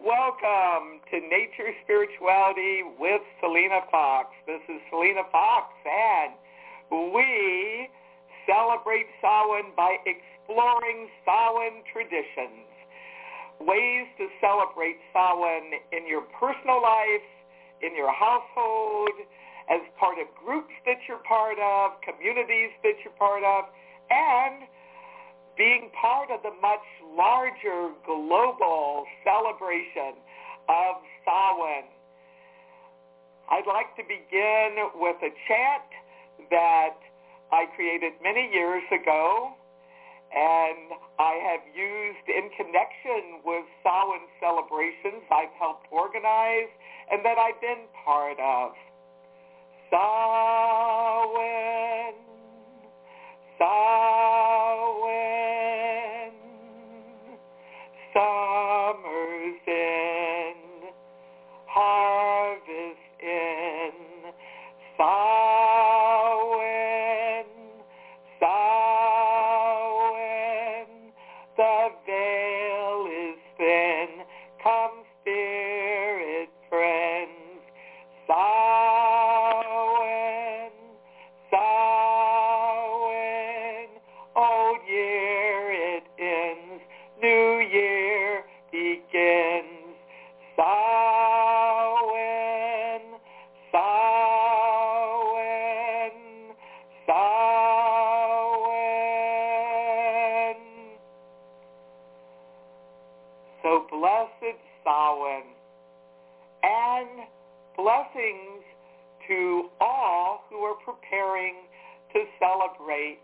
Welcome to Nature Spirituality with Selena Fox. This is Selena Fox, and we celebrate Samhain by exploring Samhain traditions, ways to celebrate Samhain in your personal life, in your household, as part of groups that you're part of, communities that you're part of, and being part of the much larger global celebration of Samhain. I'd like to begin with a chant that I created many years ago and I have used in connection with Samhain celebrations I've helped organize and that I've been part of. Samhain, Summer's blessings to all who are preparing to celebrate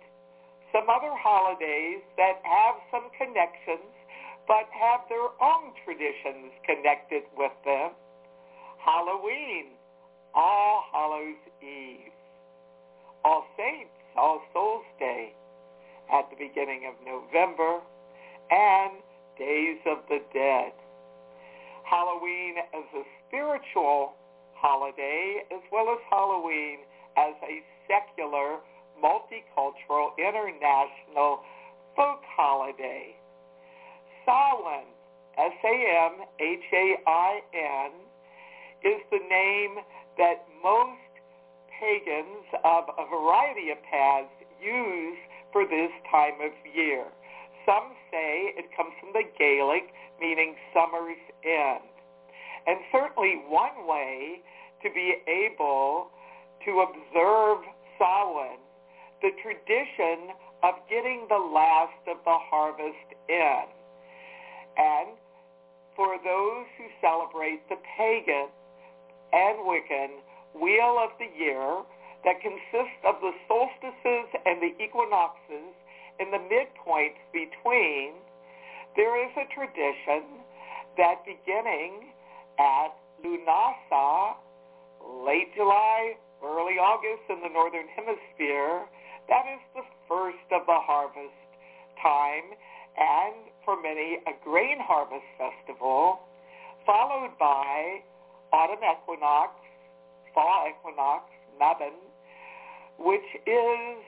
some other holidays that have some connections but have their own traditions connected with them. Halloween, All Hallows Eve, All Saints, All Souls Day at the beginning of November, and Days of the Dead. Halloween as a spiritual holiday as well as Halloween as a secular, multicultural, international folk holiday. Samhain, S-A-M-H-A-I-N, is the name that most pagans of a variety of paths use for this time of year. Some say it comes from the Gaelic, meaning summer's end. And certainly one way to be able to observe Samhain, the tradition of getting the last of the harvest in. And for those who celebrate the pagan and Wiccan wheel of the year that consists of the solstices and the equinoxes in the midpoints between, there is a tradition that beginning at Lunasa, late July, early August in the northern hemisphere, that is the first of the harvest time and for many a grain harvest festival, followed by autumn equinox, fall equinox, Mabon, which is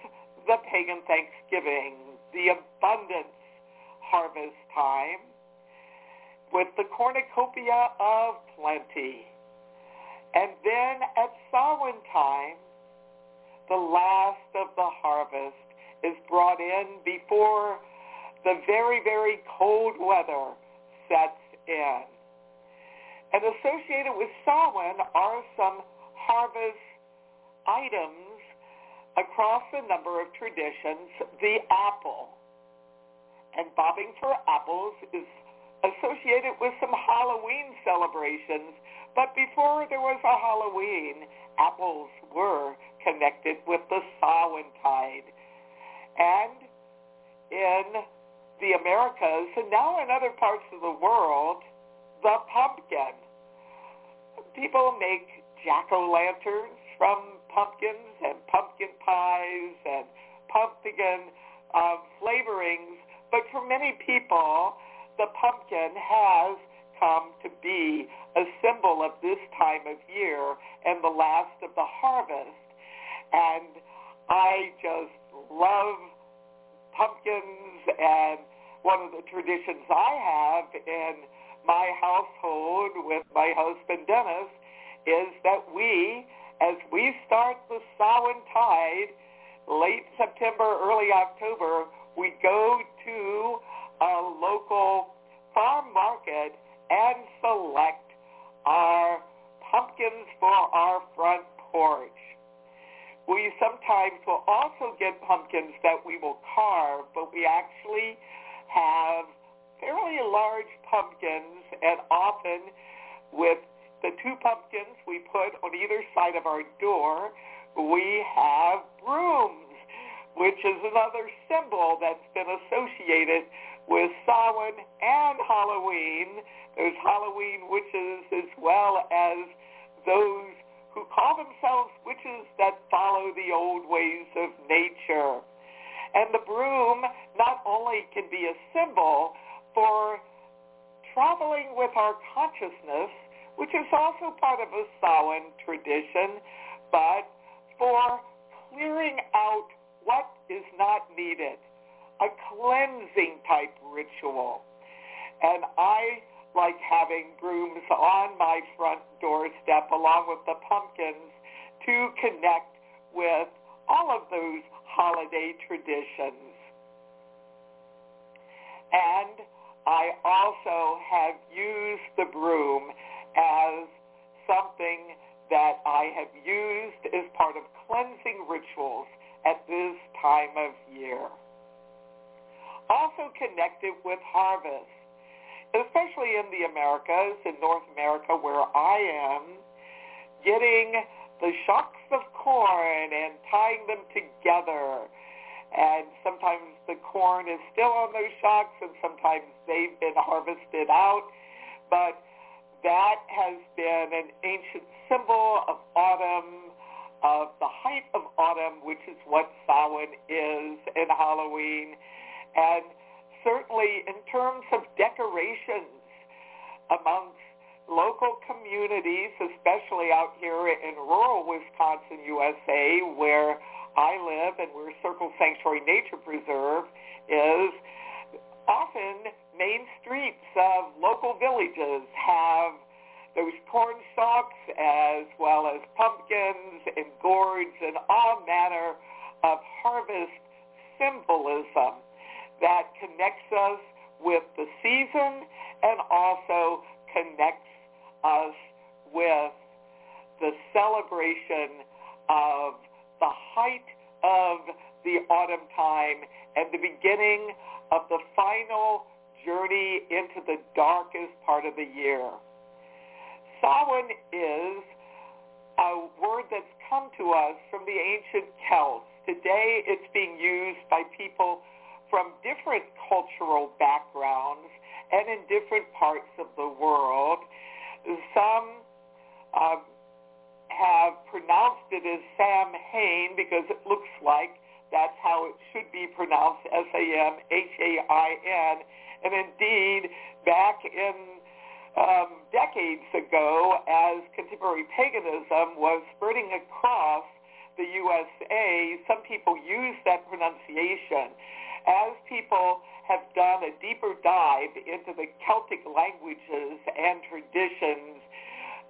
the pagan Thanksgiving, the abundance harvest time, with the cornucopia of plenty. And then at Samhain time, the last of the harvest is brought in before the very, very cold weather sets in. And associated with Samhain are some harvest items across a number of traditions. The apple. And bobbing for apples is associated with some Halloween celebrations. But before there was a Halloween, apples were connected with the Samhain tide. And in the Americas and now in other parts of the world, the pumpkin. People make jack-o'-lanterns from pumpkins and pumpkin pies and pumpkin um, flavorings, but for many people, the pumpkin has come to be a symbol of this time of year and the last of the harvest. And I just love pumpkins and one of the traditions I have in my household with my husband Dennis is that we, as we start the Samhain tide, late September, early October, we go to a local farm market and select our pumpkins for our front porch. We sometimes will also get pumpkins that we will carve, but we actually have fairly large pumpkins and often with the two pumpkins we put on either side of our door, we have brooms, which is another symbol that's been associated with Samhain and Halloween, those Halloween witches as well as those who call themselves witches that follow the old ways of nature. And the broom not only can be a symbol for traveling with our consciousness, which is also part of a Samhain tradition, but for clearing out what is not needed, a cleansing type ritual. And I like having brooms on my front doorstep along with the pumpkins to connect with all of those holiday traditions. And I also have used the broom as something that I have used as part of cleansing rituals at this time of year. Also connected with harvest especially in the Americas, in North America where I am, getting the shocks of corn and tying them together. And sometimes the corn is still on those shocks and sometimes they've been harvested out. But that has been an ancient symbol of autumn, of the height of autumn, which is what Samhain is and Halloween. And certainly in terms of decorations amongst local communities, especially out here in rural Wisconsin, USA, where I live and where Circle Sanctuary Nature Preserve is, often main streets of local villages have those corn stalks as well as pumpkins and gourds and all manner of harvest symbolism that connects us with the season and also connects us with the celebration of the height of the autumn time and the beginning of the final journey into the darkest part of the year. Samhain is a word that's come to us from the ancient Celts. Today it's being used by people from different cultural backgrounds and in different parts of the world. Some uh, have pronounced it as Sam Hain because it looks like that's how it should be pronounced, S-A-M-H-A-I-N. And indeed, back in um, decades ago, as contemporary paganism was spreading across the USA, some people use that pronunciation. As people have done a deeper dive into the Celtic languages and traditions,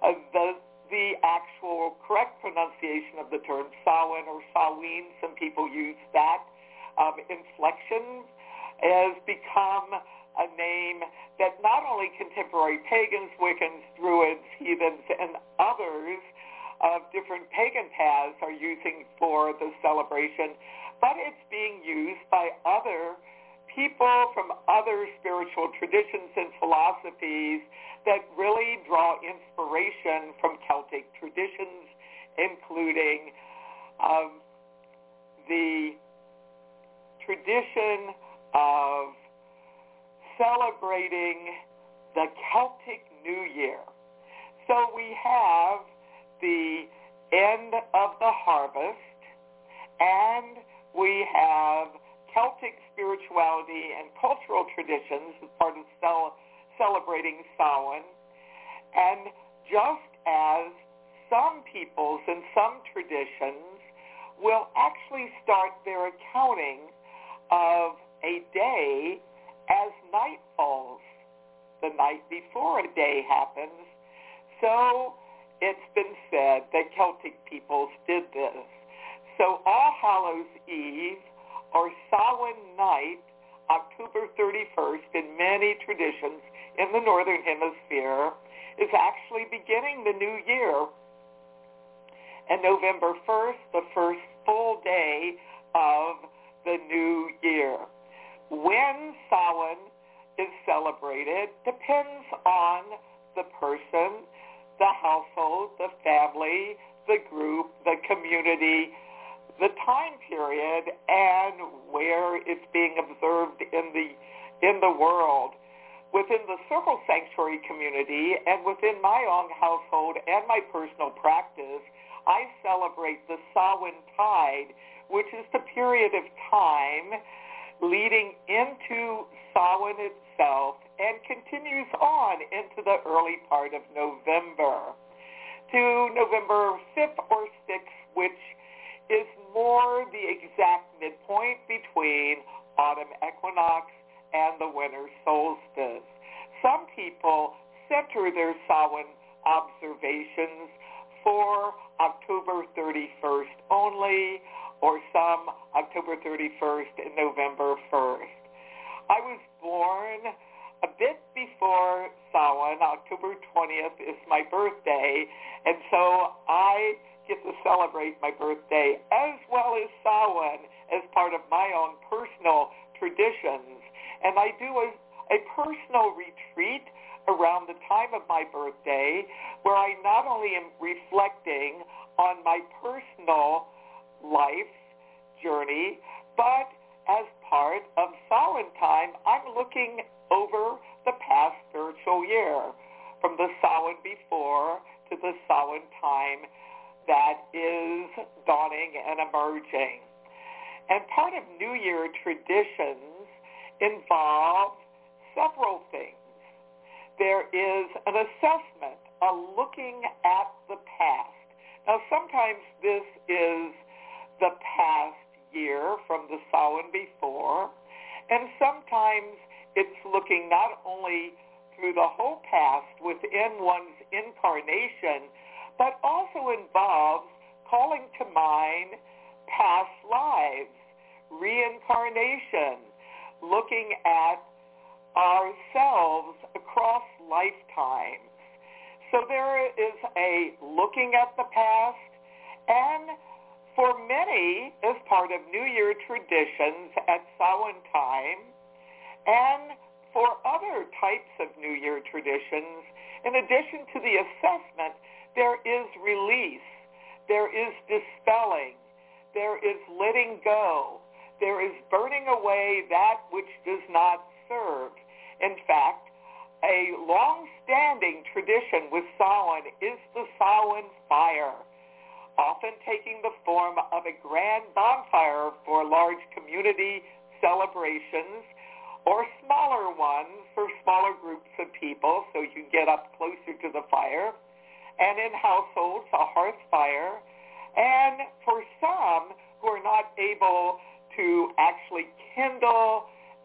uh, the the actual correct pronunciation of the term Samhain or Samhain, some people use that um, inflection, has become a name that not only contemporary pagans, Wiccans, Druids, heathens, and others of different pagan paths are using for the celebration, but it's being used by other people from other spiritual traditions and philosophies that really draw inspiration from Celtic traditions, including um, the tradition of celebrating the Celtic New Year. So we have the end of the harvest, and we have Celtic spirituality and cultural traditions as part of cel- celebrating Samhain. And just as some peoples and some traditions will actually start their accounting of a day as night falls, the night before a day happens. So it's been said that Celtic peoples did this. So All Hallows Eve or Samhain night, October 31st, in many traditions in the Northern Hemisphere, is actually beginning the new year. And November 1st, the first full day of the new year. When Samhain is celebrated depends on the person, the household, the family, the group, the community, the time period and where it's being observed in the in the world. Within the Circle Sanctuary community and within my own household and my personal practice, I celebrate the Samhain Tide, which is the period of time leading into Samhain and continues on into the early part of November to November 5th or 6th, which is more the exact midpoint between autumn equinox and the winter solstice. Some people center their Samhain observations for October 31st only, or some October 31st and November 1st. I was born a bit before Samhain. October 20th is my birthday, and so I get to celebrate my birthday as well as Samhain as part of my own personal traditions. And I do a, a personal retreat around the time of my birthday where I not only am reflecting on my personal life journey, but as part of Samhain time, I'm looking over the past spiritual year from the Samhain before to the Samhain time that is dawning and emerging. And part of New Year traditions involve several things. There is an assessment, a looking at the past. Now sometimes this is the past year from the Samhain before, and sometimes it's looking not only through the whole past within one's incarnation, but also involves calling to mind past lives, reincarnation, looking at ourselves across lifetimes. So there is a looking at the past, and for many, as part of New Year traditions at Samhain time, and for other types of New Year traditions, in addition to the assessment, there is release. There is dispelling. There is letting go. There is burning away that which does not serve. In fact, a long-standing tradition with Samhain is the Samhain fire, often taking the form of a grand bonfire for large community celebrations or smaller ones for smaller groups of people so you get up closer to the fire and in households a hearth fire. And for some who are not able to actually kindle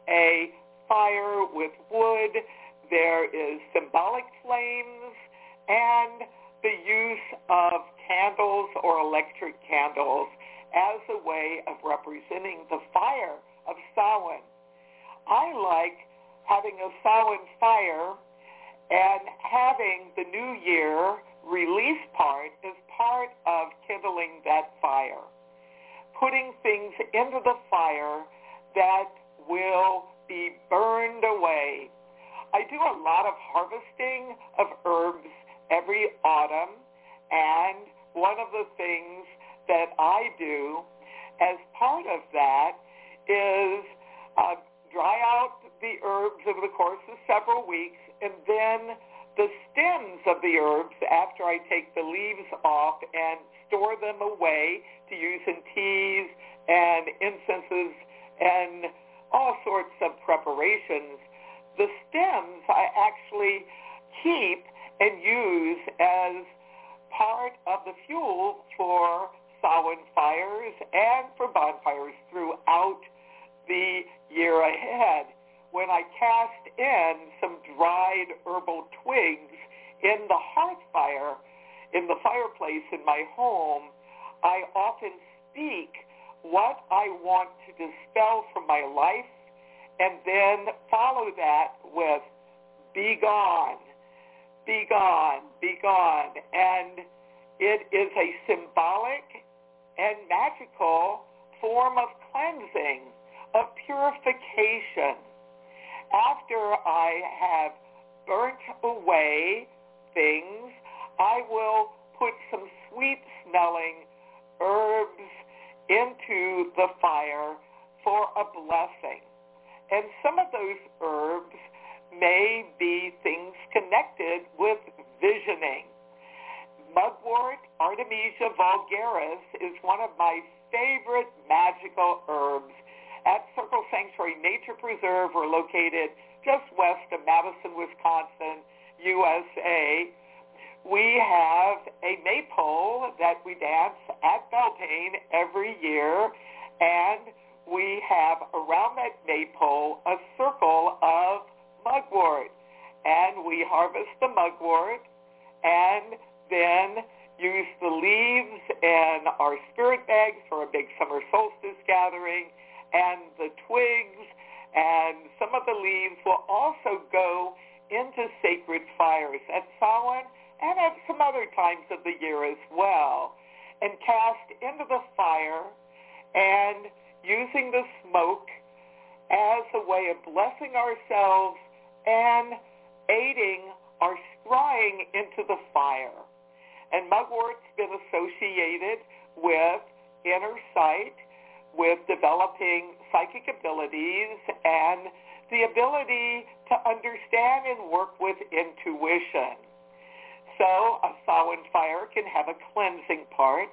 a fire with wood, there is symbolic flames and the use of candles or electric candles as a way of representing the fire of Samhain. I like having a Samhain fire and having the new year release part is part of kindling that fire, putting things into the fire that will be burned away. I do a lot of harvesting of herbs every autumn, and one of the things that I do as part of that is uh, dry out the herbs over the course of several weeks and then the stems of the herbs after I take the leaves off and store them away to use in teas and incenses and all sorts of preparations. The stems I actually keep and use as part of the fuel for Samhain fires and for bonfires throughout the year ahead. When I cast in some dried herbal twigs in the hearth fire, in the fireplace in my home, I often speak what I want to dispel from my life and then follow that with be gone, be gone, be gone. And it is a symbolic and magical form of cleansing, of purification. After I have burnt away things, I will put some sweet-smelling herbs into the fire for a blessing. And some of those herbs may be things connected with visioning. Mugwort, Artemisia vulgaris, is one of my favorite magical herbs. At Circle Sanctuary Nature Preserve, we're located just west of Madison, Wisconsin, USA. We have a maypole that we dance at Beltane every year, and we have around that maypole a circle of mugwort. And we harvest the mugwort and then use the leaves in our spirit bags for a big summer solstice gathering and the twigs and some of the leaves will also go into sacred fires at Samhain and at some other times of the year as well and cast into the fire and using the smoke as a way of blessing ourselves and aiding our scrying into the fire. And mugwort's been associated with inner sight, with developing psychic abilities, and the ability to understand and work with intuition. So a Samhain fire can have a cleansing part,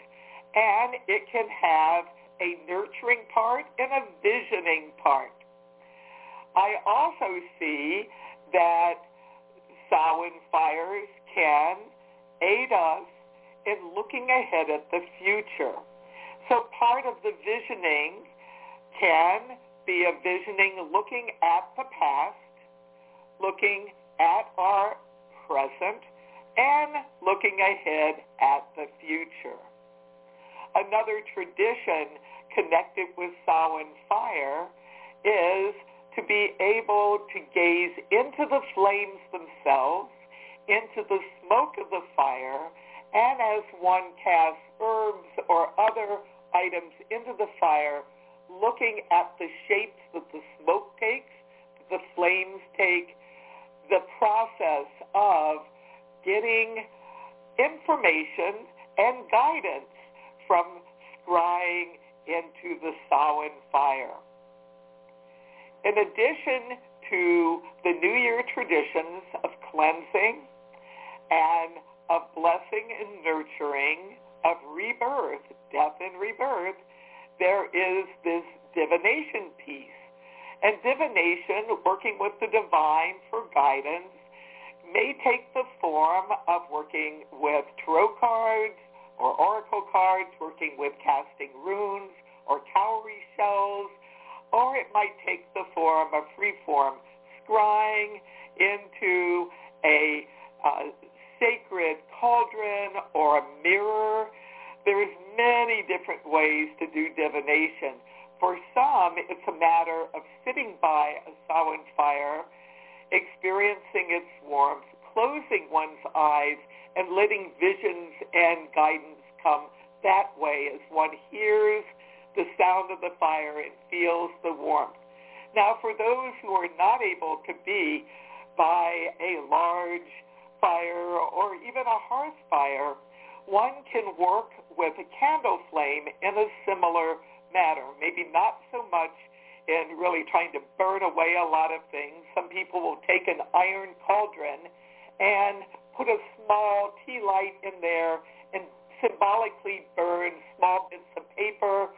and it can have a nurturing part and a visioning part. I also see that Samhain fires can aid us in looking ahead at the future. So part of the visioning can be a visioning looking at the past, looking at our present, and looking ahead at the future. Another tradition connected with Samhain fire is to be able to gaze into the flames themselves, into the smoke of the fire, and as one casts herbs or other items into the fire, looking at the shapes that the smoke takes, the flames take, the process of getting information and guidance from scrying into the Samhain fire. In addition to the New Year traditions of cleansing and of blessing and nurturing, of rebirth, death and rebirth, there is this divination piece. And divination, working with the divine for guidance, may take the form of working with tarot cards or oracle cards, working with casting runes or cowrie shells, or it might take the form of free-form scrying into a uh, sacred cauldron or a mirror. There's many different ways to do divination. For some, it's a matter of sitting by a Samhain fire, experiencing its warmth, closing one's eyes, and letting visions and guidance come that way as one hears the sound of the fire and feels the warmth. Now, for those who are not able to be by a large fire or even a hearth fire, one can work with a candle flame in a similar manner. Maybe not so much in really trying to burn away a lot of things. Some people will take an iron cauldron and put a small tea light in there and symbolically burn small bits of paper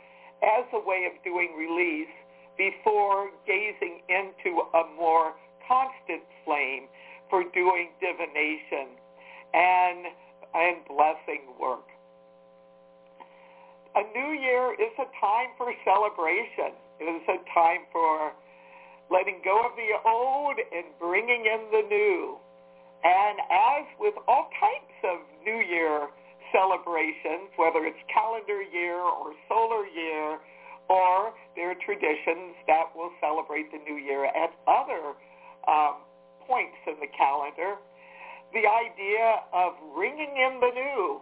as a way of doing release before gazing into a more constant flame for doing divination and, and blessing work. A new year is a time for celebration. It is a time for letting go of the old and bringing in the new. And as with all types of New Year celebrations, whether it's calendar year or solar year, or there are traditions that will celebrate the New Year at other um, points in the calendar, the idea of ringing in the new,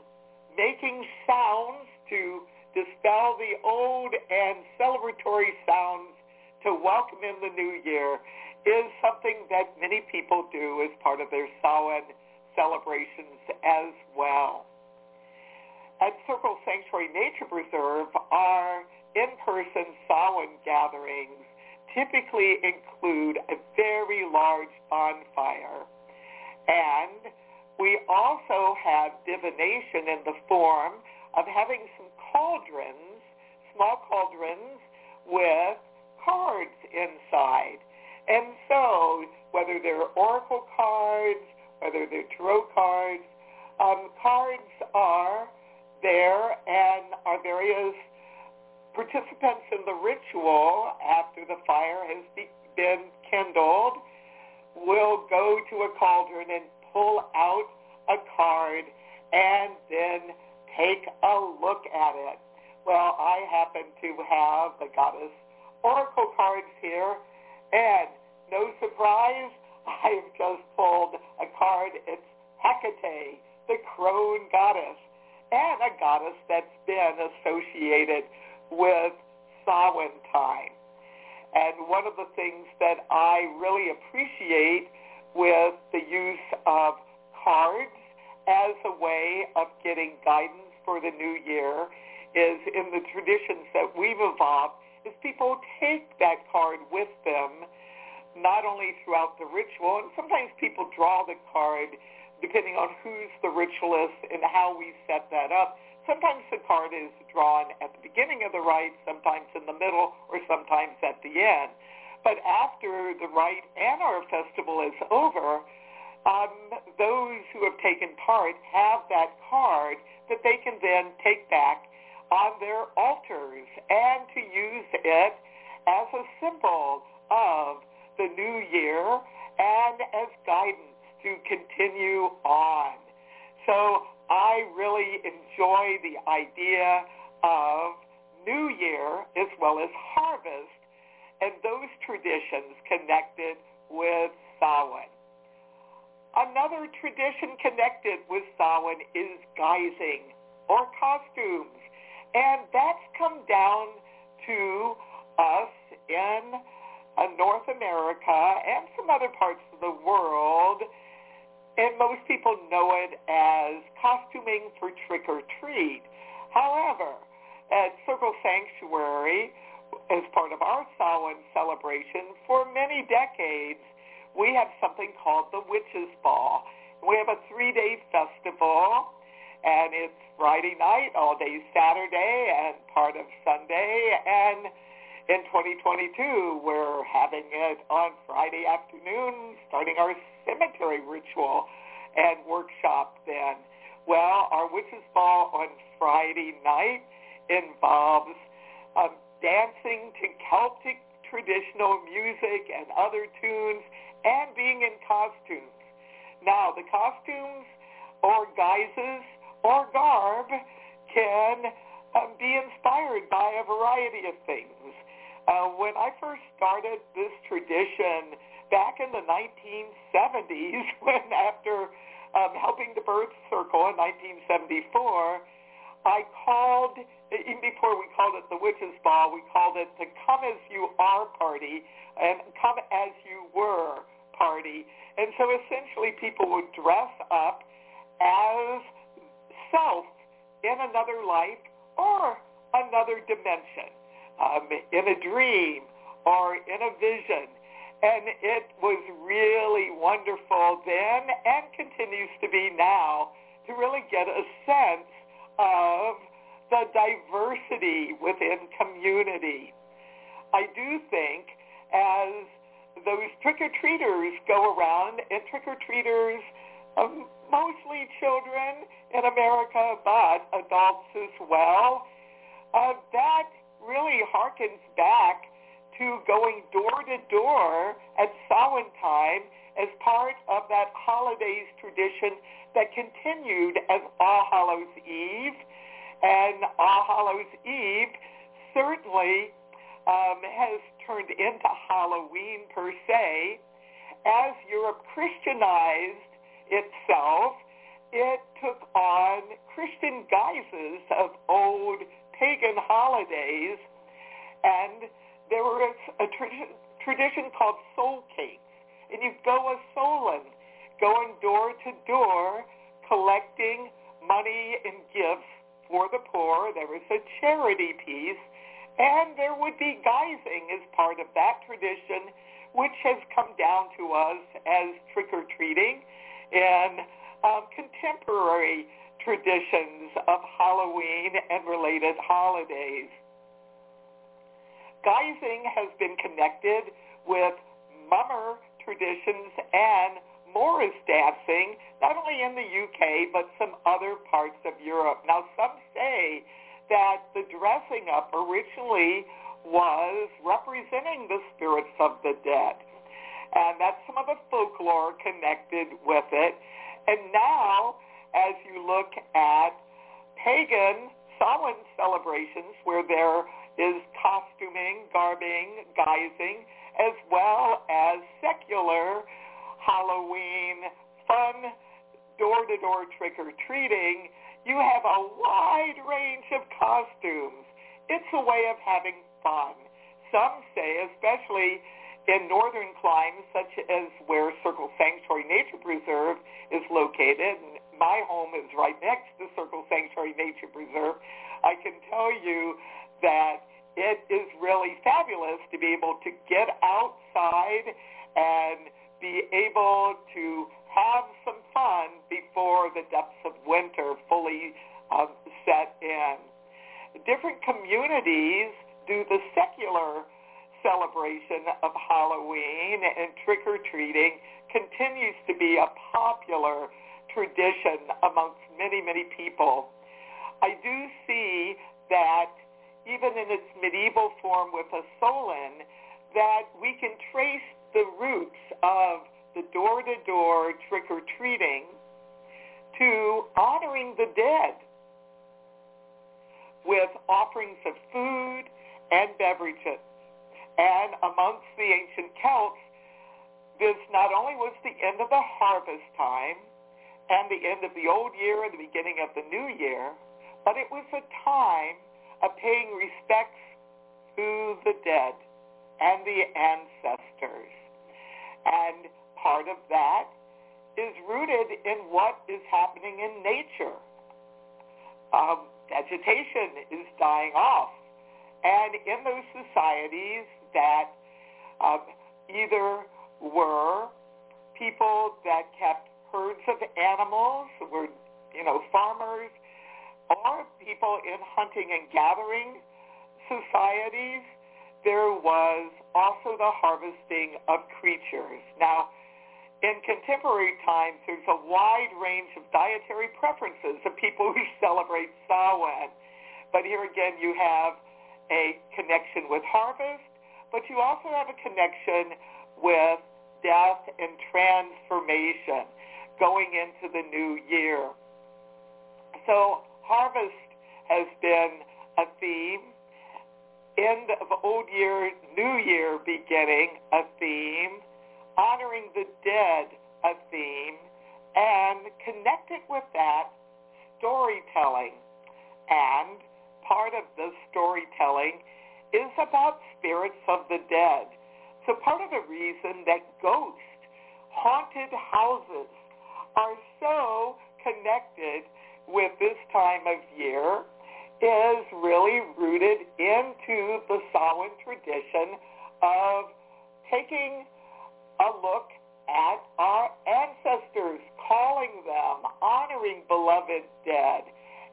making sounds to dispel the old and celebratory sounds to welcome in the new year is something that many people do as part of their Samhain celebrations as well. At Circle Sanctuary Nature Preserve, our in-person Samhain gatherings typically include a very large bonfire. And we also have divination in the form of having some cauldrons, small cauldrons with cards inside. And so whether they're oracle cards, whether they're tarot cards, um, cards are there and are various participants in the ritual after the fire has been kindled will go to a cauldron and pull out a card and then take a look at it. Well, I happen to have the goddess oracle cards here, and no surprise, I have just pulled a card. It's Hecate, the crone goddess, and a goddess that's been associated with Samhain time. And one of the things that I really appreciate with the use of cards as a way of getting guidance for the new year is in the traditions that we've evolved is people take that card with them not only throughout the ritual, and sometimes people draw the card depending on who's the ritualist and how we set that up. Sometimes the card is drawn at the beginning of the rite, sometimes in the middle, or sometimes at the end. But after the rite and our festival is over, um, those who have taken part have that card that they can then take back on their altars and to use it as a symbol of the new year and as guidance to continue on. So I really enjoy the idea of New Year as well as harvest and those traditions connected with Samhain. Another tradition connected with Samhain is guising or costumes. And that's come down to us in uh, North America and some other parts of the world. And most people know it as costuming for trick or treat. However, at Circle Sanctuary, as part of our Samhain celebration, for many decades, we have something called the Witches Ball. We have a three-day festival, and it's Friday night, all day Saturday, and part of Sunday. And in 2022, we're having it on Friday afternoon, starting our cemetery ritual and workshop then. Well, our Witches Ball on Friday night involves um, dancing to Celtic traditional music and other tunes and being in costumes. Now, the costumes or guises or garb can um, be inspired by a variety of things. Uh, when I first started this tradition back in the 1970s, when after um, helping the Birth Circle in 1974, I called, even before we called it the Witches Ball, we called it the Come As You Are Party and Come As You Were Party. And so essentially people would dress up as self in another life or another dimension, um, in a dream or in a vision. And it was really wonderful then and continues to be now to really get a sense of the diversity within community. I do think as those trick-or-treaters go around, and trick-or-treaters, um, mostly children in America, but adults as well, uh, that really harkens back to going door to door at Samhain time as part of that holidays tradition that continued as All Hallows Eve. And All Hallows Eve certainly um, has turned into Halloween per se. As Europe Christianized itself, it took on Christian guises of old pagan holidays, and there was a tradition, tradition called soul cakes. And you go a souling, going door to door, collecting money and gifts for the poor. There was a charity piece and there would be guising as part of that tradition, which has come down to us as trick-or-treating and um, contemporary traditions of Halloween and related holidays. Guising has been connected with mummer traditions and Morris dancing, not only in the UK, but some other parts of Europe. Now, some say that the dressing up originally was representing the spirits of the dead. And that's some of the folklore connected with it. And now, as you look at pagan Samhain celebrations where there is costuming, garbing, guising, as well as secular Halloween fun door-to-door trick-or-treating, you have a wide range of costumes. It's a way of having fun. Some say, especially in northern climes, such as where Circle Sanctuary Nature Preserve is located, and my home is right next to Circle Sanctuary Nature Preserve, I can tell you that it is really fabulous to be able to get outside and be able to have some fun before the depths of winter fully um, set in. Different communities do the secular celebration of Halloween and trick-or-treating continues to be a popular tradition amongst many, many people. I do see that even in its medieval form with a souling, that we can trace the roots of the door-to-door trick-or-treating to honoring the dead with offerings of food and beverages. And amongst the ancient Celts, this not only was the end of the harvest time and the end of the old year and the beginning of the new year, but it was a time of paying respects to the dead and the ancestors. And part of that is rooted in what is happening in nature. Um, vegetation is dying off. And in those societies that um, either were people that kept herds of animals, were, you know, farmers, people in hunting and gathering societies, there was also the harvesting of creatures. Now, in contemporary times, there's a wide range of dietary preferences of people who celebrate Samhain. But here again, you have a connection with harvest, but you also have a connection with death and transformation going into the new year. So harvest has been a theme. End of old year, new year beginning, a theme honoring the dead a theme, and connected with that, storytelling. And part of the storytelling is about spirits of the dead. So part of the reason that ghost haunted houses are so connected with this time of year is really rooted into the Samhain tradition of taking a look at our ancestors, calling them, honoring beloved dead.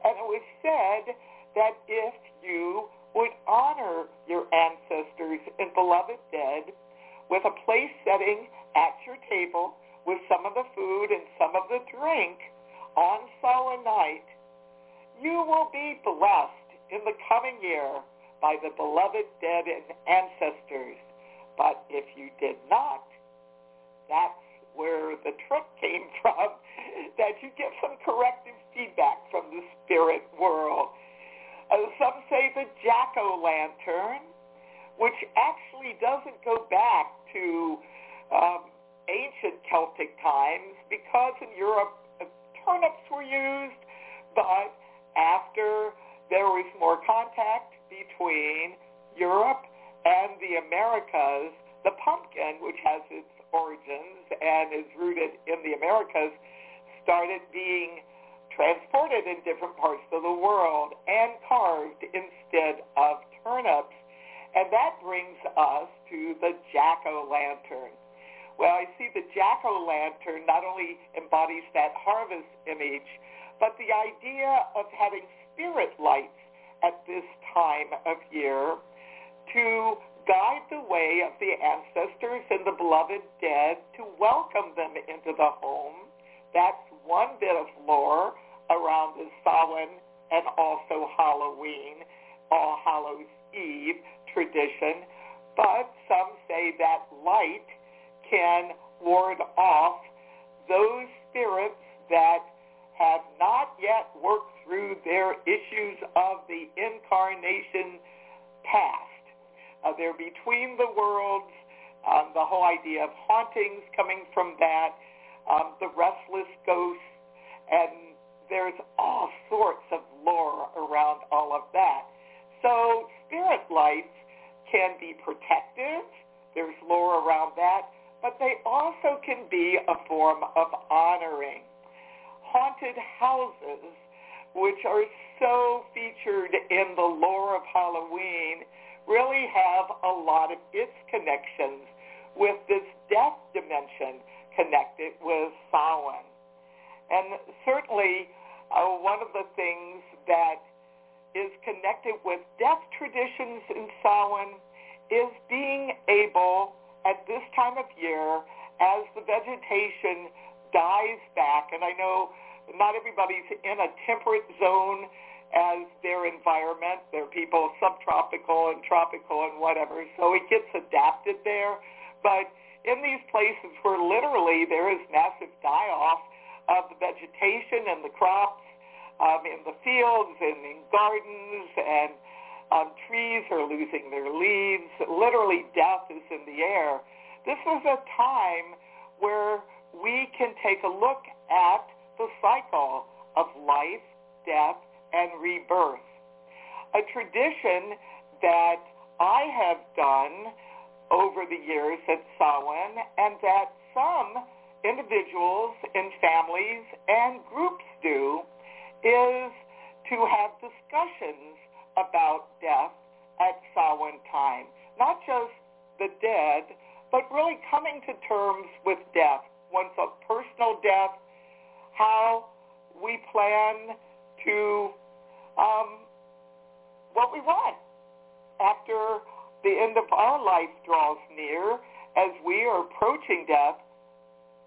And it was said that if you would honor your ancestors and beloved dead with a place setting at your table with some of the food and some of the drink on Samhain night, you will be blessed in the coming year by the beloved dead and ancestors. But if you did not, that's where the trick came from, that you get some corrective feedback from the spirit world. Uh, some say the jack-o'-lantern, which actually doesn't go back to um, ancient Celtic times because in Europe turnips were used, but after there was more contact between Europe and the Americas, the pumpkin, which has its origins and is rooted in the Americas, started being transported in different parts of the world and carved instead of turnips. And that brings us to the jack-o'-lantern. Well, I see the jack-o'-lantern not only embodies that harvest image, but the idea of having spirit lights at this time of year to guide the way of the ancestors and the beloved dead to welcome them into the home. That's one bit of lore around the Samhain and also Halloween, All Hallows Eve tradition. But some say that light can ward off those spirits that have not yet worked through their issues of the incarnation past. Uh, they're between the worlds, um, the whole idea of hauntings coming from that, um, the restless ghosts, and there's all sorts of lore around all of that. So spirit lights can be protective. There's lore around that. But they also can be a form of honoring. Haunted houses, which are so featured in the lore of Halloween, really have a lot of its connections with this death dimension connected with Samhain. And certainly uh, one of the things that is connected with death traditions in Samhain is being able at this time of year as the vegetation dies back, and I know not everybody's in a temperate zone as their environment. There are people subtropical and tropical and whatever, so it gets adapted there. But in these places where literally there is massive die-off, of the vegetation and the crops um, in the fields and in gardens and um, trees are losing their leaves. Literally death is in the air. This is a time where we can take a look at the cycle of life, death, and rebirth. A tradition that I have done over the years at Samhain and that some individuals and families and groups do is to have discussions about death at Samhain time. Not just the dead, but really coming to terms with death, one's a personal death, how we plan to um, what we want after the end of our life draws near as we are approaching death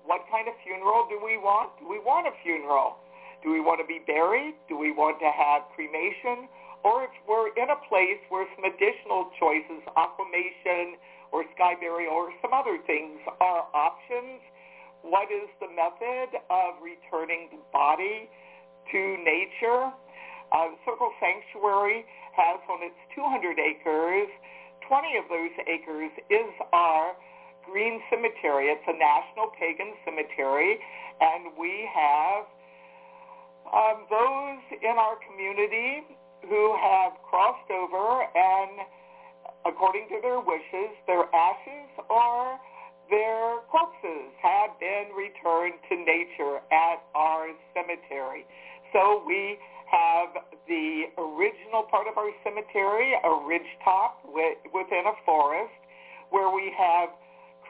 what kind of funeral do we want? Do we want a funeral? Do we want to be buried? Do we want to have cremation? Or if we're in a place where some additional choices, aquamation or sky burial or some other things are options, what is the method of returning the body to nature? Uh, Circle Sanctuary has on its 200 acres, 20 of those acres is our Green Cemetery. It's a national pagan cemetery, and we have um, those in our community who have crossed over and, according to their wishes, their ashes or their corpses have been returned to nature at our cemetery. So we have the original part of our cemetery, a ridge top within a forest, where we have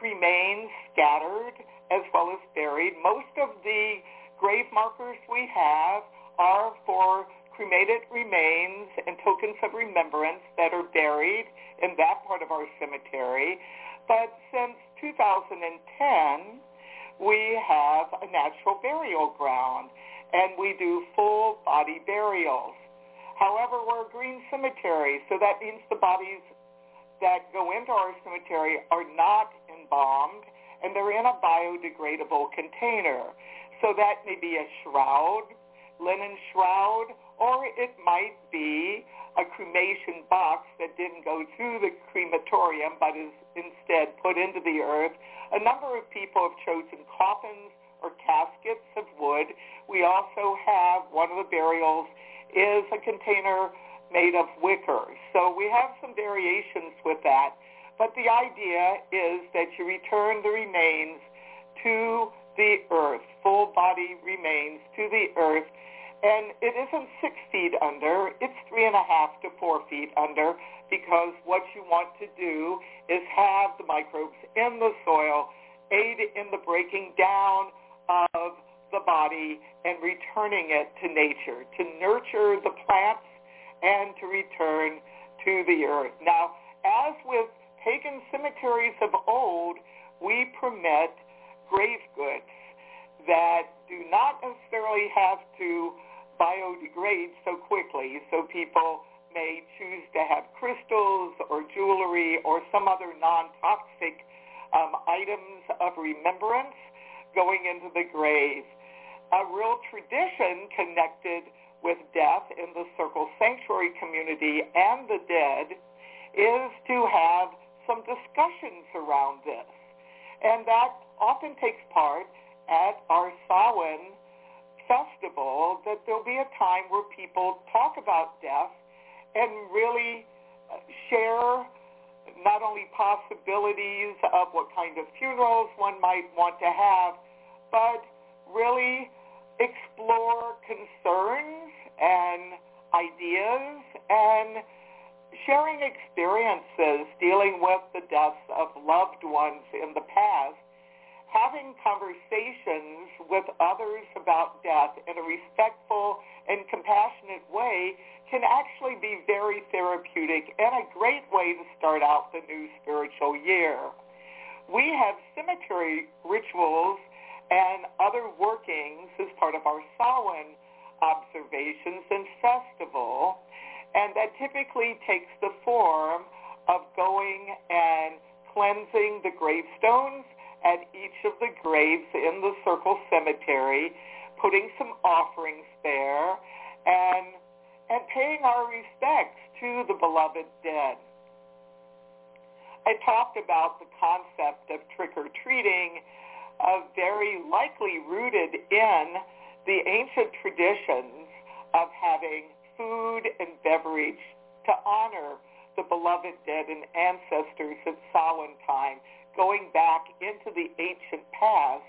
remains scattered as well as buried. Most of the grave markers we have are for cremated remains and tokens of remembrance that are buried in that part of our cemetery. But since 2010, we have a natural burial ground and we do full body burials. However, we're a green cemetery, so that means the bodies that go into our cemetery are not embalmed and they're in a biodegradable container. So that may be a shroud, linen shroud, or it might be a cremation box that didn't go through the crematorium but is instead put into the earth. A number of people have chosen coffins or caskets of wood. We also have one of the burials is a container made of wicker. So we have some variations with that. But the idea is that you return the remains to the earth, full body remains to the earth and it isn't six feet under, it's three and a half to four feet under because what you want to do is have the microbes in the soil aid in the breaking down of the body and returning it to nature, to nurture the plants and to return to the earth. Now, as with pagan cemeteries of old, we permit grave goods that do not necessarily have to biodegrade so quickly, so people may choose to have crystals or jewelry or some other non-toxic um, items of remembrance going into the grave. A real tradition connected with death in the Circle Sanctuary community and the dead is to have some discussions around this. And that often takes part at our Samhain festival that there'll be a time where people talk about death and really uh, share not only possibilities of what kind of funerals one might want to have, but really explore concerns and ideas and sharing experiences dealing with the deaths of loved ones in the past having conversations with others about death in a respectful and compassionate way can actually be very therapeutic and a great way to start out the new spiritual year. We have cemetery rituals and other workings as part of our Samhain observations and festival, and that typically takes the form of going and cleansing the gravestones at each of the graves in the Circle Cemetery, putting some offerings there, and, and paying our respects to the beloved dead. I talked about the concept of trick-or-treating, uh, very likely rooted in the ancient traditions of having food and beverage to honor the beloved dead and ancestors at Samhain time going back into the ancient past,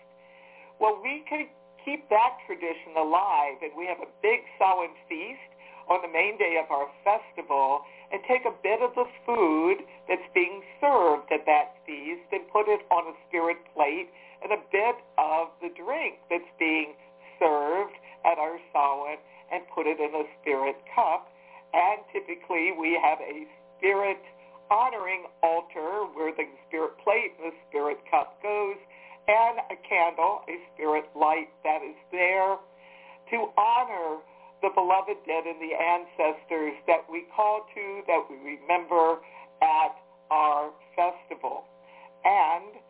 well, we can keep that tradition alive, and we have a big Samhain feast on the main day of our festival and take a bit of the food that's being served at that feast and put it on a spirit plate and a bit of the drink that's being served at our Samhain and put it in a spirit cup. And typically we have a spirit honoring altar where the spirit plate the spirit cup goes, and a candle, a spirit light that is there to honor the beloved dead and the ancestors that we call to, that we remember at our festival. And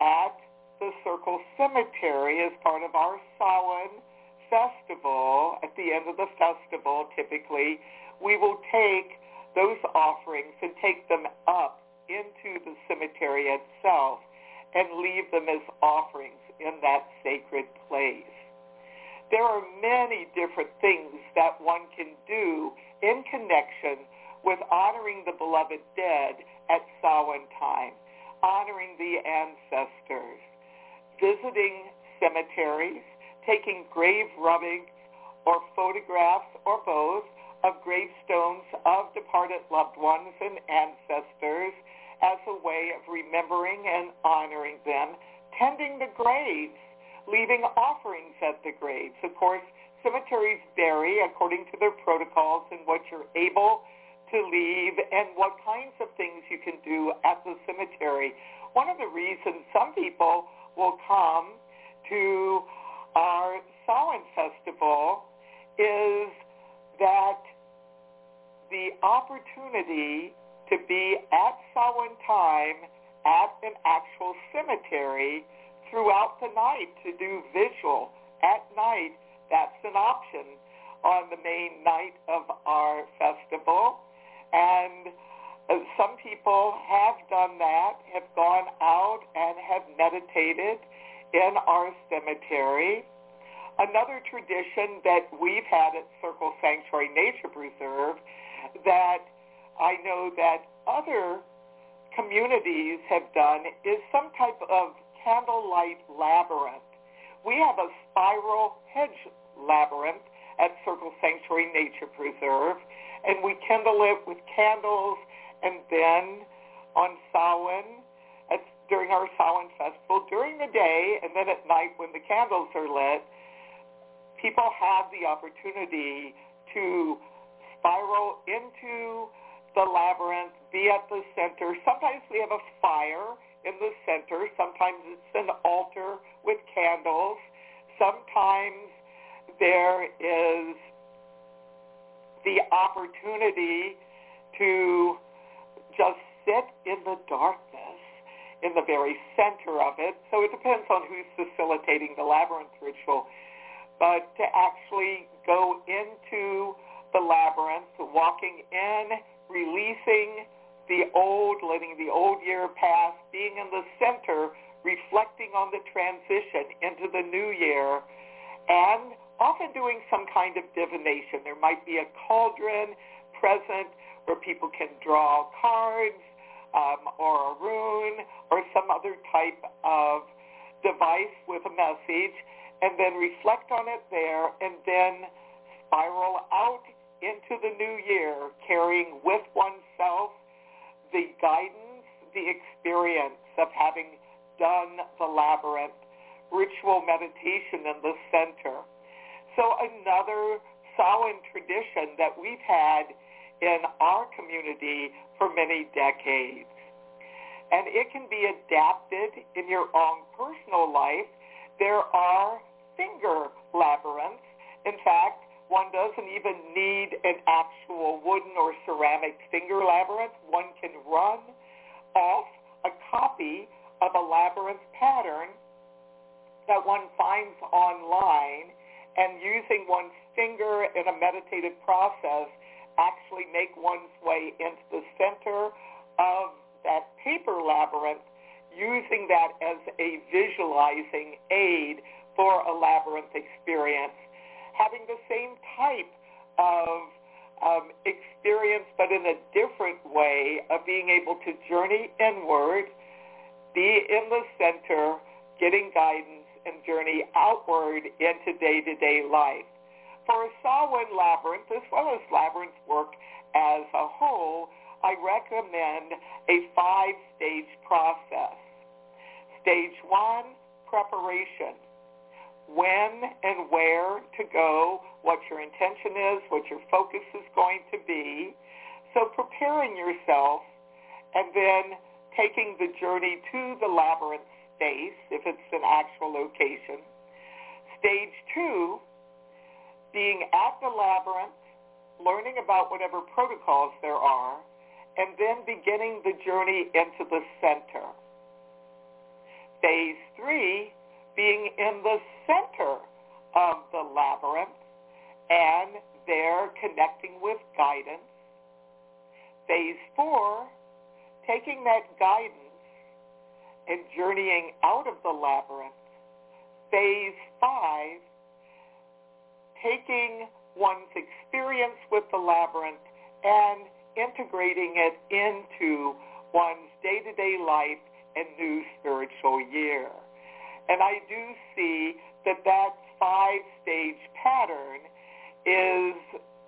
at the Circle Cemetery as part of our Samhain festival, at the end of the festival typically, we will take those offerings and take them up into the cemetery itself and leave them as offerings in that sacred place. There are many different things that one can do in connection with honoring the beloved dead at Samhain time, honoring the ancestors, visiting cemeteries, taking grave rubbing or photographs or both of gravestones of departed loved ones and ancestors as a way of remembering and honoring them, tending the graves, leaving offerings at the graves. Of course, cemeteries vary according to their protocols and what you're able to leave and what kinds of things you can do at the cemetery. One of the reasons some people will come to our Samhain Festival is that the opportunity to be at Samhain time at an actual cemetery throughout the night to do visual at night, that's an option on the main night of our festival. And uh, some people have done that, have gone out and have meditated in our cemetery. Another tradition that we've had at Circle Sanctuary Nature Preserve that I know that other communities have done is some type of candlelight labyrinth. We have a spiral hedge labyrinth at Circle Sanctuary Nature Preserve, and we kindle it with candles, and then on Samhain, during our Samhain festival, during the day, and then at night when the candles are lit, people have the opportunity to spiral into the labyrinth, be at the center. Sometimes we have a fire in the center. Sometimes it's an altar with candles. Sometimes there is the opportunity to just sit in the darkness in the very center of it. So it depends on who's facilitating the labyrinth ritual. But to actually go into the labyrinth, walking in, releasing the old, letting the old year pass, being in the center, reflecting on the transition into the new year, and often doing some kind of divination. There might be a cauldron present where people can draw cards um, or a rune or some other type of device with a message, and then reflect on it there, and then spiral out into the new year carrying with oneself the guidance, the experience of having done the labyrinth, ritual meditation in the center. So another Samhain tradition that we've had in our community for many decades. And it can be adapted in your own personal life. There are finger labyrinths. In fact, one doesn't even need an actual wooden or ceramic finger labyrinth. One can run off a copy of a labyrinth pattern that one finds online and using one's finger in a meditative process actually make one's way into the center of that paper labyrinth using that as a visualizing aid for a labyrinth experience having the same type of um, experience, but in a different way of being able to journey inward, be in the center, getting guidance, and journey outward into day-to-day life. For a Samhain labyrinth, as well as labyrinth work as a whole, I recommend a five-stage process. Stage one, preparation when and where to go, what your intention is, what your focus is going to be. So preparing yourself and then taking the journey to the labyrinth space, if it's an actual location. Stage two, being at the labyrinth, learning about whatever protocols there are, and then beginning the journey into the center. Phase three, being in the center of the labyrinth and there connecting with guidance. Phase four, taking that guidance and journeying out of the labyrinth. Phase five, taking one's experience with the labyrinth and integrating it into one's day-to-day life and new spiritual year. And I do see that that five-stage pattern is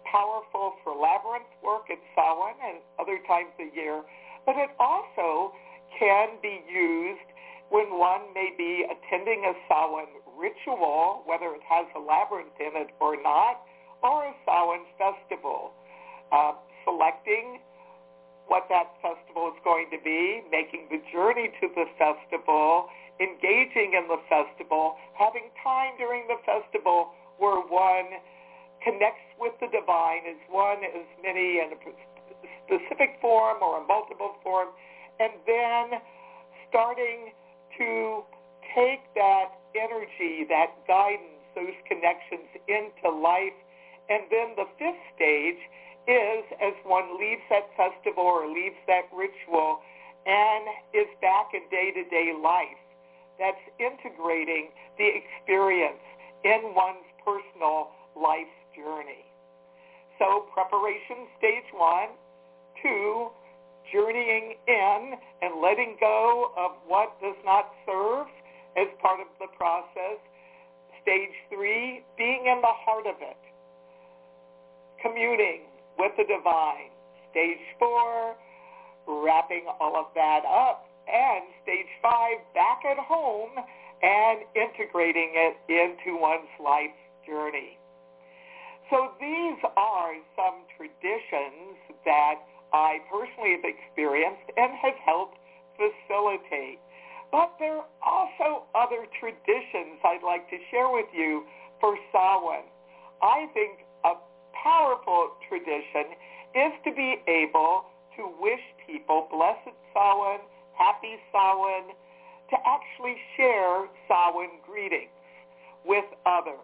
powerful for labyrinth work at Samhain and other times of year, but it also can be used when one may be attending a Samhain ritual, whether it has a labyrinth in it or not, or a Samhain festival. Uh, selecting what that festival is going to be, making the journey to the festival, engaging in the festival, having time during the festival where one connects with the divine as one, as many in a specific form or a multiple form, and then starting to take that energy, that guidance, those connections into life. And then the fifth stage is as one leaves that festival or leaves that ritual and is back in day-to-day life. That's integrating the experience in one's personal life journey. So preparation stage one, two, journeying in and letting go of what does not serve as part of the process. Stage three, being in the heart of it, communing with the divine. Stage four, wrapping all of that up. And stage five, back at home and integrating it into one's life journey. So these are some traditions that I personally have experienced and have helped facilitate. But there are also other traditions I'd like to share with you for Samhain. I think a powerful tradition is to be able to wish people blessed Samhain, happy Samhain, to actually share Samhain greetings with others.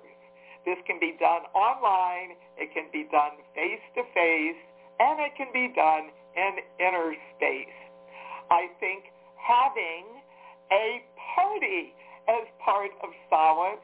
This can be done online, it can be done face-to-face, and it can be done in inner space. I think having a party as part of Samhain,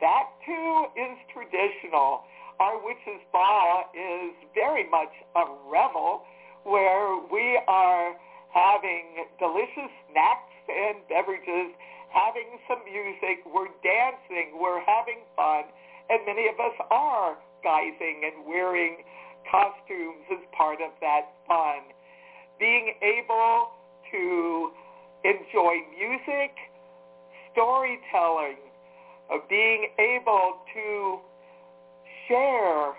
that too is traditional uh, our witches' ball is very much a revel where we are having delicious snacks and beverages, having some music, we're dancing, we're having fun, and many of us are guising and wearing costumes as part of that fun. Being able to enjoy music, storytelling, of being able to share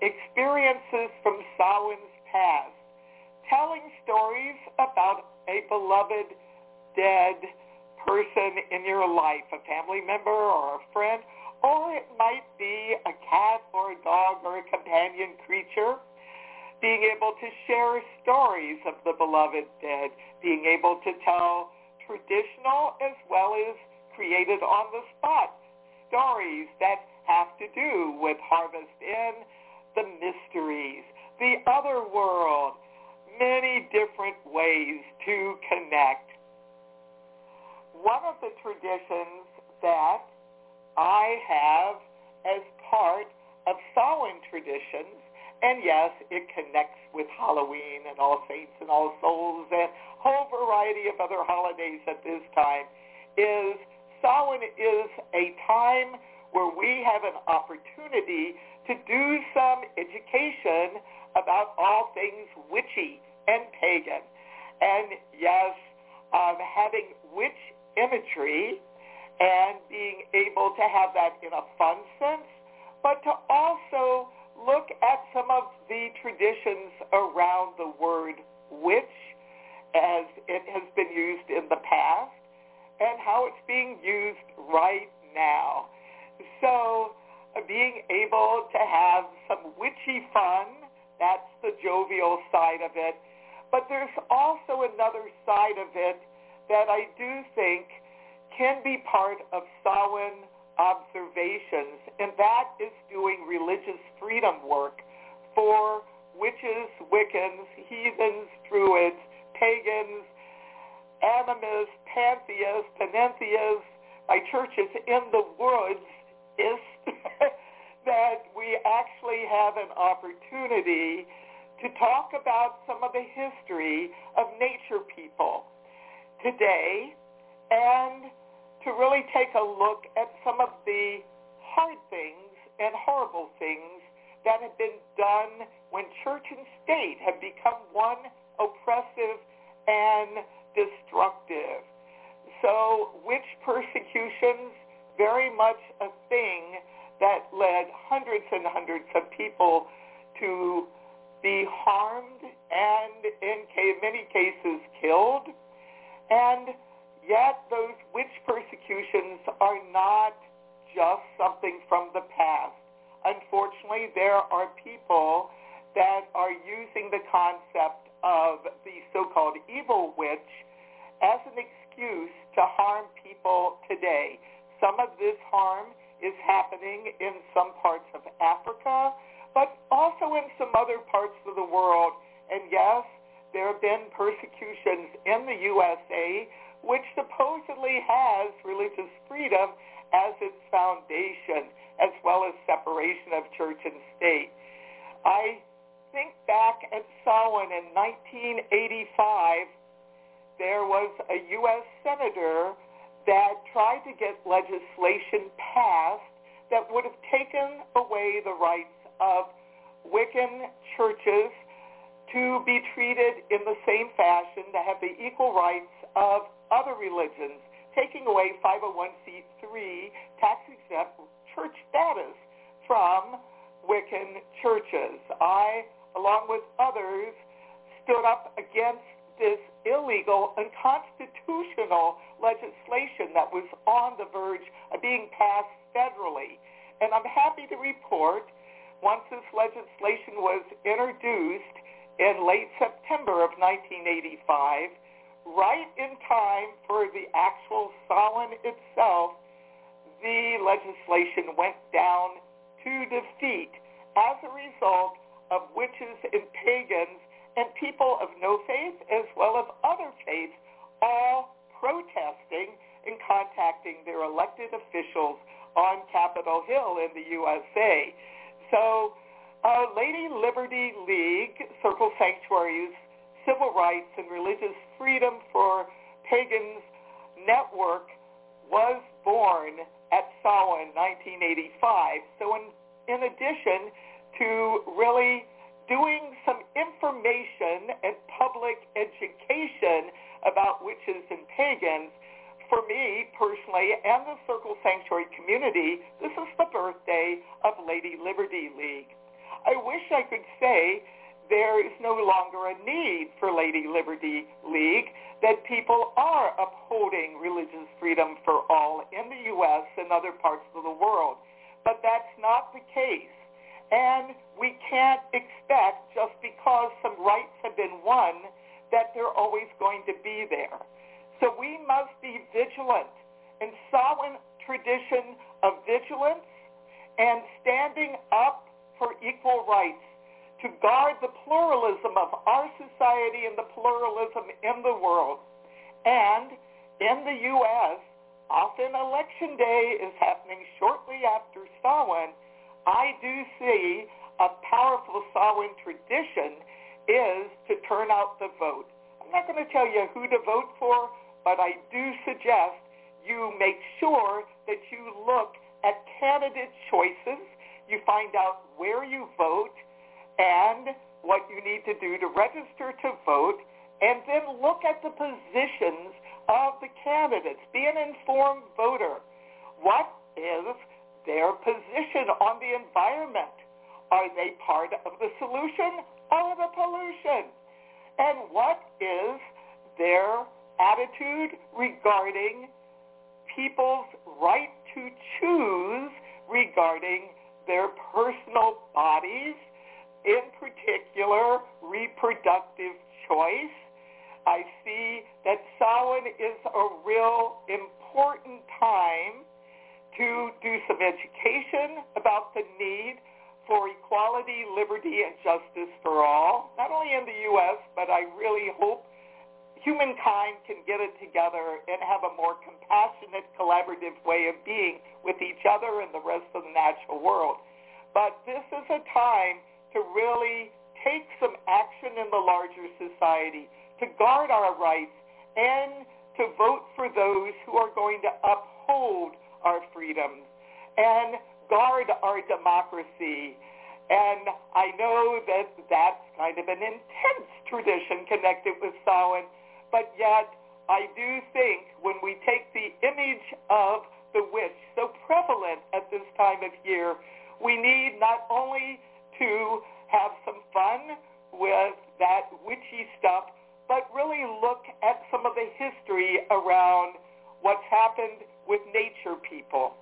experiences from Samhain's past, telling stories about a beloved dead person in your life, a family member or a friend, or it might be a cat or a dog or a companion creature. Being able to share stories of the beloved dead, being able to tell traditional as well as created on the spot stories that have to do with Harvest Inn, the mysteries, the other world, many different ways to connect. One of the traditions that I have as part of Samhain traditions, and yes, it connects with Halloween and All Saints and All Souls and a whole variety of other holidays at this time, is Samhain is a time where we have an opportunity to do some education about all things witchy and pagan. And yes, um, having witch imagery and being able to have that in a fun sense, but to also look at some of the traditions around the word witch as it has been used in the past and how it's being used right now. So uh, being able to have some witchy fun, that's the jovial side of it. But there's also another side of it that I do think can be part of Samhain observations, and that is doing religious freedom work for witches, Wiccans, heathens, druids, pagans, animists, pantheists, panentheists, by churches in the woods is that we actually have an opportunity to talk about some of the history of nature people today and to really take a look at some of the hard things and horrible things that have been done when church and state have become one oppressive and destructive. So witch persecutions, very much a thing that led hundreds and hundreds of people to be harmed and in many cases killed. And yet those witch persecutions are not just something from the past. Unfortunately, there are people that are using the concept of the so-called evil witch as an excuse to harm people today. Some of this harm is happening in some parts of Africa, but also in some other parts of the world. And yes, there have been persecutions in the USA, which supposedly has religious freedom as its foundation, as well as separation of church and state. I think back at Samhain in 1985, there was a U.S. senator that tried to get legislation passed that would have taken away the rights of Wiccan churches to be treated in the same fashion, to have the equal rights of other religions, taking away 501c3 tax-exempt church status from Wiccan churches. I, along with others, stood up against this illegal, unconstitutional legislation that was on the verge of being passed federally. And I'm happy to report, once this legislation was introduced in late September of 1985, right in time for the actual Samhain itself, the legislation went down to defeat as a result of witches and pagans and people of no faith as well as other faiths all protesting and contacting their elected officials on Capitol Hill in the USA. So uh, Lady Liberty League, Circle Sanctuary's, Civil Rights and Religious Freedom for Pagans Network was born at Samhain 1985. So in, in addition to really doing some information and public education about witches and pagans, for me personally and the Circle Sanctuary community, this is the birthday of Lady Liberty League. I wish I could say there is no longer a need for Lady Liberty League, that people are upholding religious freedom for all in the U.S. and other parts of the world. But that's not the case. And we can't expect just because some rights have been won that they're always going to be there. So we must be vigilant in Samhain tradition of vigilance and standing up for equal rights to guard the pluralism of our society and the pluralism in the world. And in the U.S., often election day is happening shortly after Samhain, I do see a powerful Samhain tradition is to turn out the vote. I'm not going to tell you who to vote for, but I do suggest you make sure that you look at candidate choices, you find out where you vote and what you need to do to register to vote, and then look at the positions of the candidates. Be an informed voter. What is their position on the environment. Are they part of the solution or the pollution? And what is their attitude regarding people's right to choose regarding their personal bodies, in particular reproductive choice. I see that Samhain is a real important time to do some education about the need for equality, liberty, and justice for all, not only in the U.S., but I really hope humankind can get it together and have a more compassionate, collaborative way of being with each other and the rest of the natural world. But this is a time to really take some action in the larger society, to guard our rights, and to vote for those who are going to uphold our freedoms and guard our democracy. And I know that that's kind of an intense tradition connected with Samhain, but yet I do think when we take the image of the witch, so prevalent at this time of year, we need not only to have some fun with that witchy stuff, but really look at some of the history around what's happened with nature people,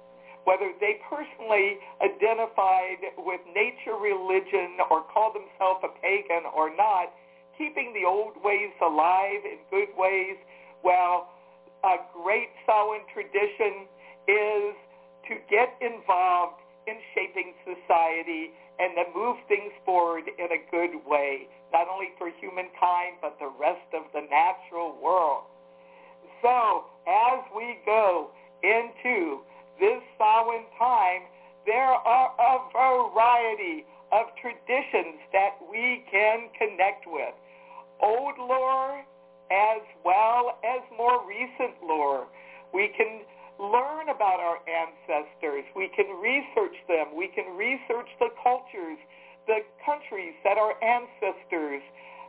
whether they personally identified with nature religion or called themselves a pagan or not, keeping the old ways alive in good ways. Well, a great Samhain tradition is to get involved in shaping society and to move things forward in a good way, not only for humankind, but the rest of the natural world. So as we go into this Samhain time, there are a variety of traditions that we can connect with. Old lore as well as more recent lore. We can learn about our ancestors. We can research them. We can research the cultures, the countries that our ancestors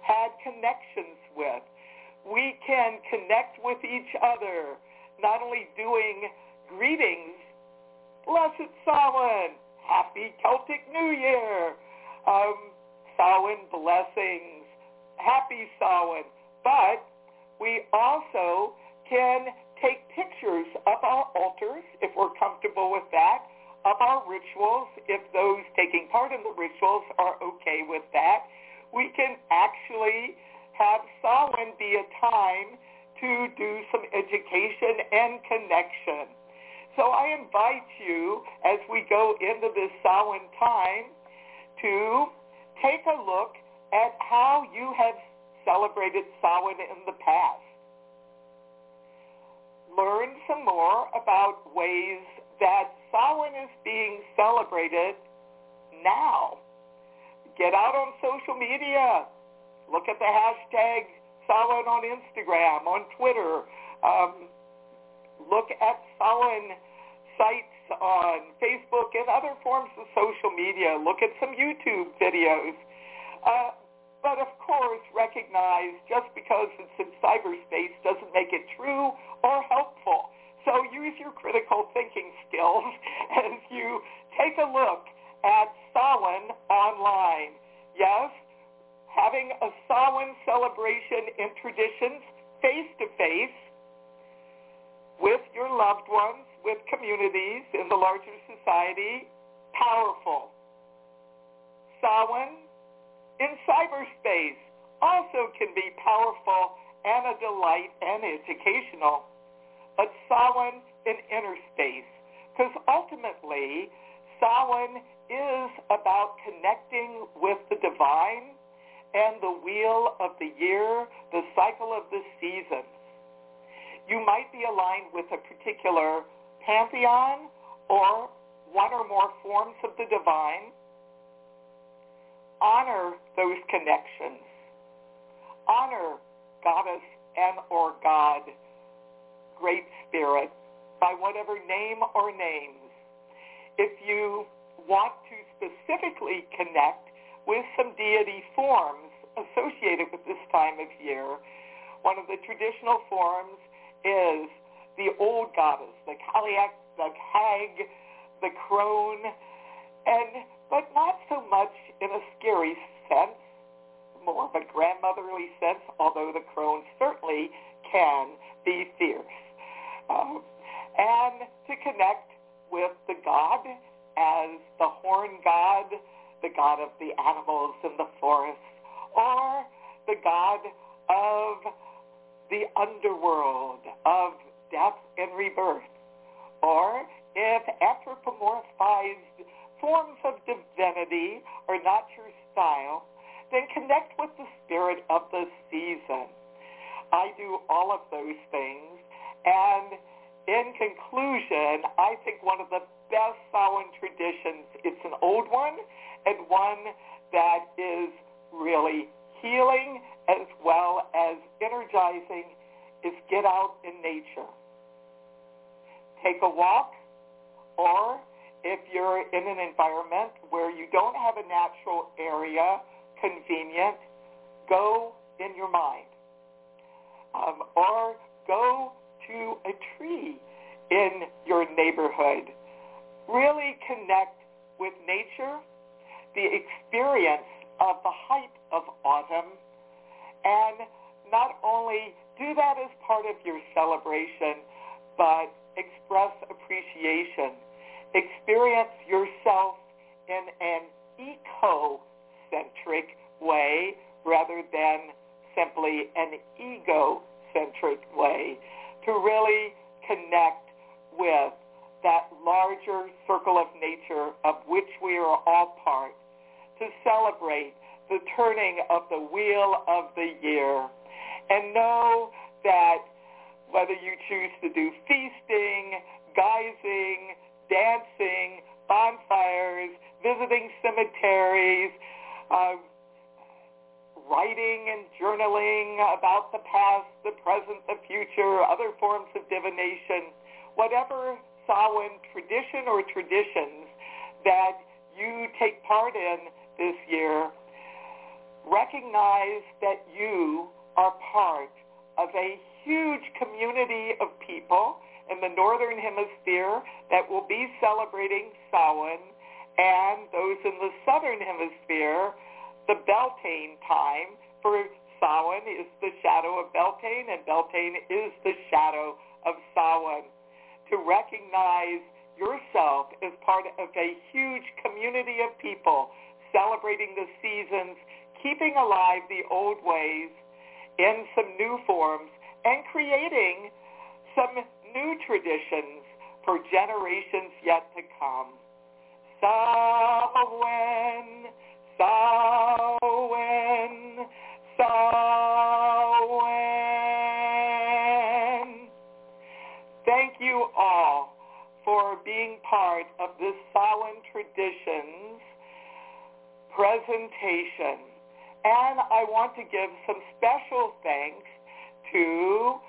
had connections with. We can connect with each other, not only doing greetings, Blessed Samhain, Happy Celtic New Year, um, Samhain blessings, Happy Samhain, but we also can take pictures of our altars, if we're comfortable with that, of our rituals, if those taking part in the rituals are okay with that. We can actually have Samhain be a time to do some education and connection. So I invite you, as we go into this Samhain time, to take a look at how you have celebrated Samhain in the past learn some more about ways that Samhain is being celebrated now. Get out on social media. Look at the hashtag Samhain on Instagram, on Twitter. Um, look at Samhain sites on Facebook and other forms of social media. Look at some YouTube videos. Uh, but of course, recognize just because it's in cyberspace doesn't make it true or helpful. So use your critical thinking skills as you take a look at Samhain online. Yes, having a Samhain celebration in traditions face-to-face with your loved ones, with communities in the larger society, powerful. Samhain in cyberspace also can be powerful and a delight and educational. But Samhain in inner space, because ultimately Samhain is about connecting with the divine and the wheel of the year, the cycle of the seasons. You might be aligned with a particular pantheon or one or more forms of the divine honor those connections. Honor goddess and or God, great spirit, by whatever name or names. If you want to specifically connect with some deity forms associated with this time of year, one of the traditional forms is the old goddess, the Cailleach, the hag, the crone, and but not so much in a scary sense, more of a grandmotherly sense, although the crone certainly can be fierce. Um, and to connect with the god as the horn god, the god of the animals in the forest, or the god of the underworld, of death and rebirth, or if anthropomorphized forms of divinity are not your style, then connect with the spirit of the season. I do all of those things. And in conclusion, I think one of the best Samhain traditions, it's an old one and one that is really healing as well as energizing, is get out in nature. Take a walk or if you're in an environment where you don't have a natural area convenient, go in your mind. um, or go to a tree in your neighborhood. Really connect with nature, the experience of the height of autumn, and not only do that as part of your celebration, but express appreciation. Experience yourself in an eco-centric way rather than simply an ego-centric way to really connect with that larger circle of nature of which we are all part, to celebrate the turning of the wheel of the year. And know that whether you choose to do feasting, guising, dancing, bonfires, visiting cemeteries, uh, writing and journaling about the past, the present, the future, other forms of divination, whatever Samhain tradition or traditions that you take part in this year, recognize that you are part of a huge community of people in the northern hemisphere that will be celebrating Samhain and those in the southern hemisphere, the Beltane time for Samhain is the shadow of Beltane and Beltane is the shadow of Samhain. To recognize yourself as part of a huge community of people celebrating the seasons, keeping alive the old ways in some new forms, and creating some new traditions for generations yet to come. Samhain, Samhain, Samhain. Thank you all for being part of this Samhain Traditions presentation. And I want to give some special thanks to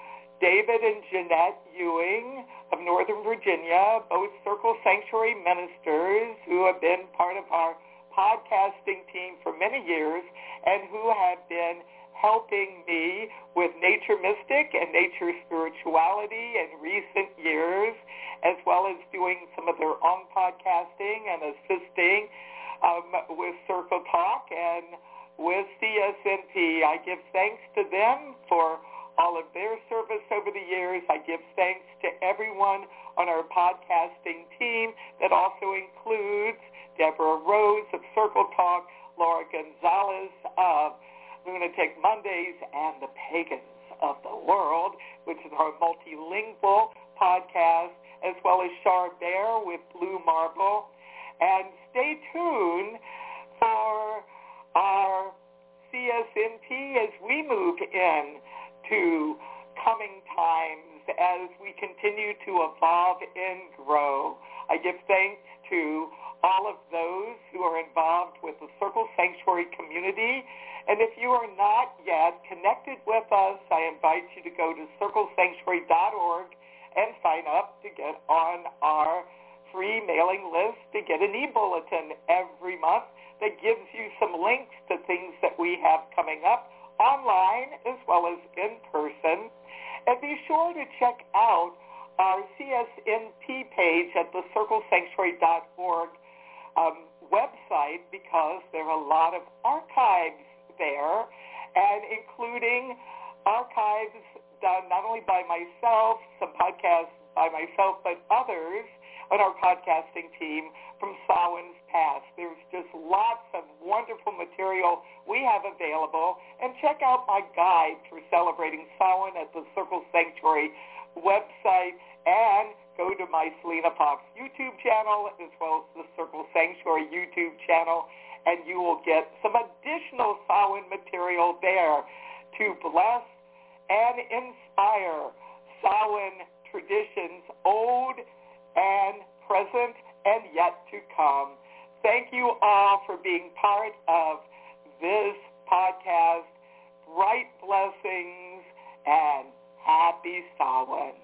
David and Jeanette Ewing of Northern Virginia, both Circle Sanctuary ministers who have been part of our podcasting team for many years and who have been helping me with Nature Mystic and Nature Spirituality in recent years, as well as doing some of their own podcasting and assisting um, with Circle Talk and with CSNP. I give thanks to them for all of their service over the years. I give thanks to everyone on our podcasting team that also includes Deborah Rose of Circle Talk, Laura Gonzalez of Lunatic Mondays, and the Pagans of the World, which is our multilingual podcast, as well as Char Bear with Blue Marble. And stay tuned for our CSNP as we move in to coming times as we continue to evolve and grow. I give thanks to all of those who are involved with the Circle Sanctuary community. And if you are not yet connected with us, I invite you to go to circlesanctuary.org and sign up to get on our free mailing list to get an e-bulletin every month that gives you some links to things that we have coming up online as well as in person. And be sure to check out our CSNP page at the circlesanctuary.org um, website because there are a lot of archives there, and including archives done not only by myself, some podcasts by myself, but others on our podcasting team from Samhain's past. There's just lots of wonderful material we have available. And check out my guide for celebrating Samhain at the Circle Sanctuary website and go to my Selena Fox YouTube channel as well as the Circle Sanctuary YouTube channel and you will get some additional Samhain material there to bless and inspire Samhain traditions, old and present and yet to come. Thank you all for being part of this podcast. Bright blessings and happy Samhain.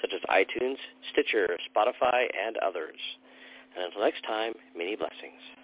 such as iTunes, Stitcher, Spotify, and others. And until next time, many blessings.